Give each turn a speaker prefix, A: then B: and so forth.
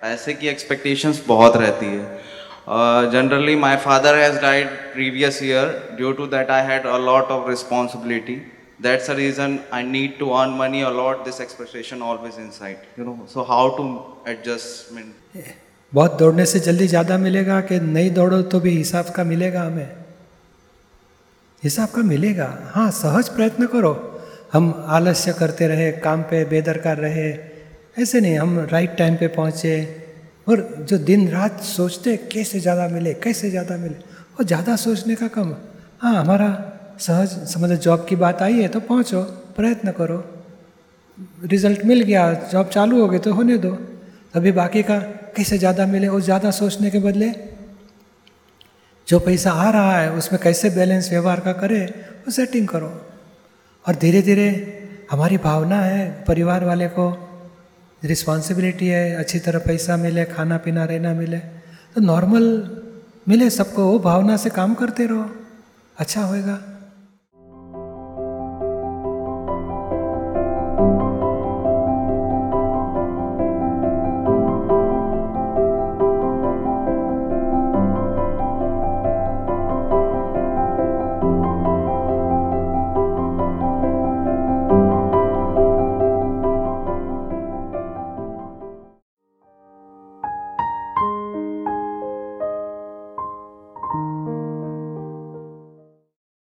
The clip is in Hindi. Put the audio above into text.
A: पैसे की एक्सपेक्टेशंस बहुत रहती है। Generally my father has died previous year due to that I had a lot of responsibility that's a reason I need to earn money a lot this expectation always in side you know so how to adjustment
B: बहुत दौड़ने से जल्दी ज़्यादा मिलेगा कि नहीं दौड़ो तो भी हिसाब का मिलेगा हमें। हिसाब का मिलेगा। हाँ सहज प्रयत्न करो। हम आलस्य करते रहे, काम पे बेदरकार रहे, ऐसे नहीं, हम राइट टाइम पे पहुँचे और जो दिन रात सोचते, कैसे ज़्यादा मिले, कैसे ज़्यादा मिले, और ज़्यादा सोचने का कम। हाँ हमारा सहज, समझ जॉब की बात आई है तो पहुँचो, प्रयत्न करो। रिज़ल्ट मिल गया जॉब चालू हो गई तो होने दो। अभी बाकी का कैसे ज़्यादा मिले और ज़्यादा सोचने के बदले? जो पैसा आ रहा है, उसमें कैसे बैलेंस व्यवहार का करे, वो सेटिंग करो। और धीरे धीरे हमारी भावना है, परिवार वाले को रिस्पॉन्सिबिलिटी है, अच्छी तरह पैसा मिले खाना पीना रहना मिले तो नॉर्मल मिले सबको, वो भावना से काम करते रहो अच्छा होएगा।